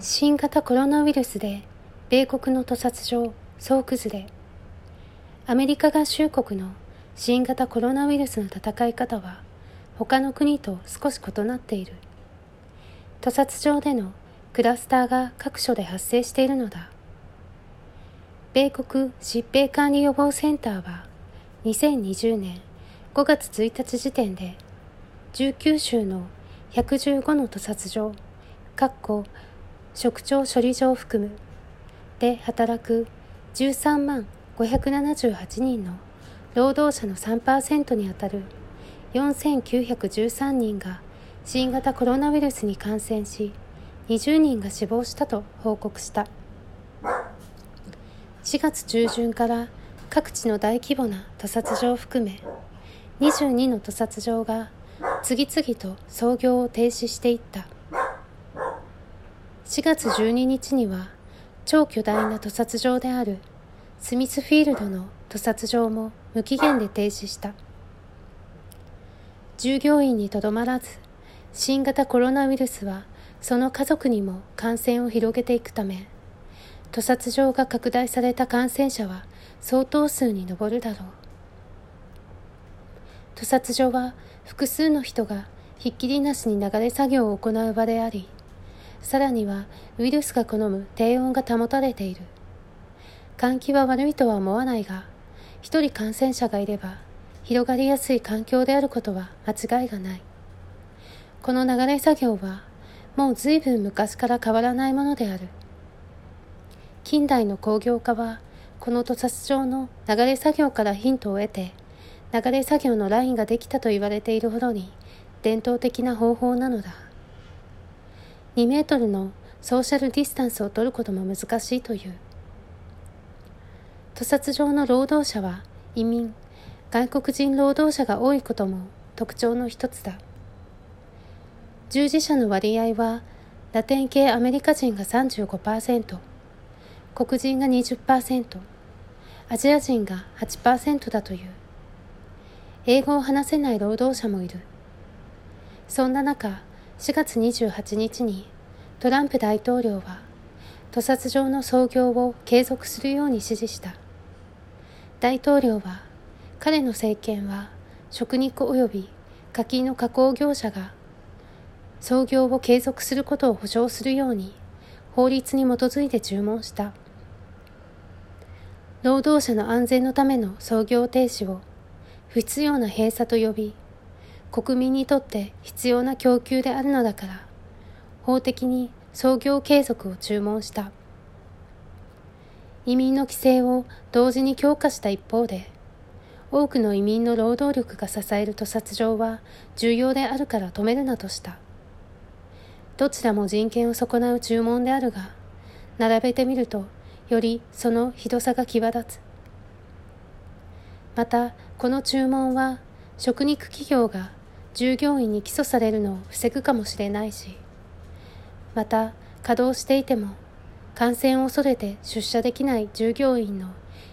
新型コロナウイルスで米国の屠殺場総崩れアメリカ合衆国の新型コロナウイルスの戦い方は他の国と少し異なっている。屠殺場でのクラスターが各所で発生しているのだ。米国疾病管理予防センターは2020年5月1日時点で19州の115の屠殺場職長処理場を含む。で働く13万578人の労働者の3%にあたる4913人が新型コロナウイルスに感染し20人が死亡したと報告した。4月中旬から各地の大規模な屠殺場を含め22の屠殺場が次々と操業を停止していった。4月12日には超巨大な屠殺場であるスミスフィールドの屠殺場も無期限で停止した。従業員にとどまらず新型コロナウイルスはその家族にも感染を広げていくため屠殺場が拡大された感染者は相当数に上るだろう。屠殺場は複数の人がひっきりなしに流れ作業を行う場でありさらにはウイルスが好む低温が保たれている。換気は悪いとは思わないが一人感染者がいれば広がりやすい環境であることは間違いがない。この流れ作業はもう随分昔から変わらないものである。近代の工業化はこの屠殺場の流れ作業からヒントを得て流れ作業のラインができたと言われているほどに伝統的な方法なのだ。2メートルのソーシャルディスタンスを取ることも難しいという。屠殺場の労働者は移民外国人労働者が多いことも特徴の一つだ。従事者の割合はラテン系アメリカ人が35%黒人が20%アジア人が8%だという。英語を話せない労働者もいる。そんな中4月28日にトランプ大統領は屠殺場の操業を継続するように指示した。大統領は彼の政権は食肉及び柿の加工業者が操業を継続することを保障するように法律に基づいて注文した。労働者の安全のための操業停止を不必要な閉鎖と呼び国民にとって必要な供給であるのだから。法的に操業継続を注文した。移民の規制を同時に強化した一方で多くの移民の労働力が支える屠殺場は重要であるから止めるなとした。どちらも人権を損なう注文であるが並べてみるとよりそのひどさが際立つ。またこの注文は食肉企業が従業員に起訴されるのを防ぐかもしれないしまた稼働していても感染を恐れて出社できない従業員の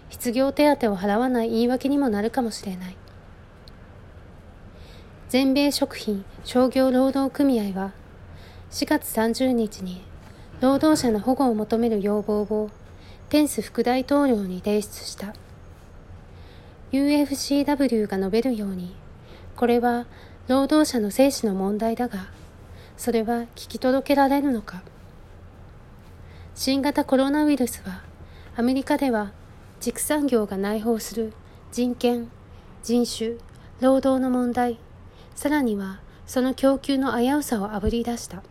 失業手当を払わない言い訳にもなるかもしれない。全米食品商業労働組合は4月30日に労働者の保護を求める要望をペンス副大統領に提出した。UFCW が述べるようにこれは労働者の生死の問題だがそれは聞き届けられるのか？新型コロナウイルスはアメリカでは畜産業が内包する人権人種労働の問題さらにはその供給の危うさをあぶり出した。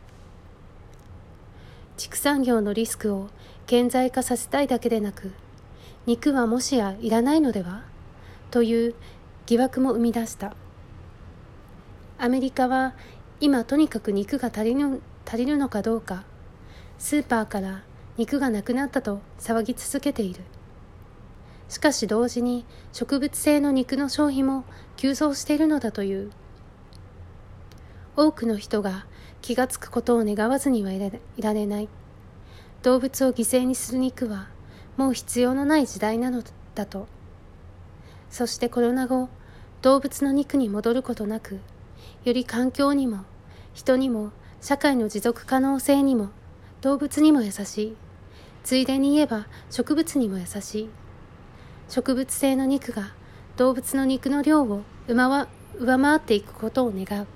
畜産業のリスクを顕在化させたいだけでなく肉はもしやいらないのでは？という疑惑も生み出した。アメリカは今とにかく肉が足りる足りるのかどうか。スーパーから肉がなくなったと騒ぎ続けている。しかし同時に植物性の肉の消費も急増しているのだという。多くの人が気がつくことを願わずにはいられない。動物を犠牲にする肉はもう必要のない時代なのだと。そしてコロナ後動物の肉に戻ることなくより環境にも人にも社会の持続可能性にも動物にも優しい。ついでに言えば植物にも優しい。植物性の肉が動物の肉の量を上回っていくことを願う。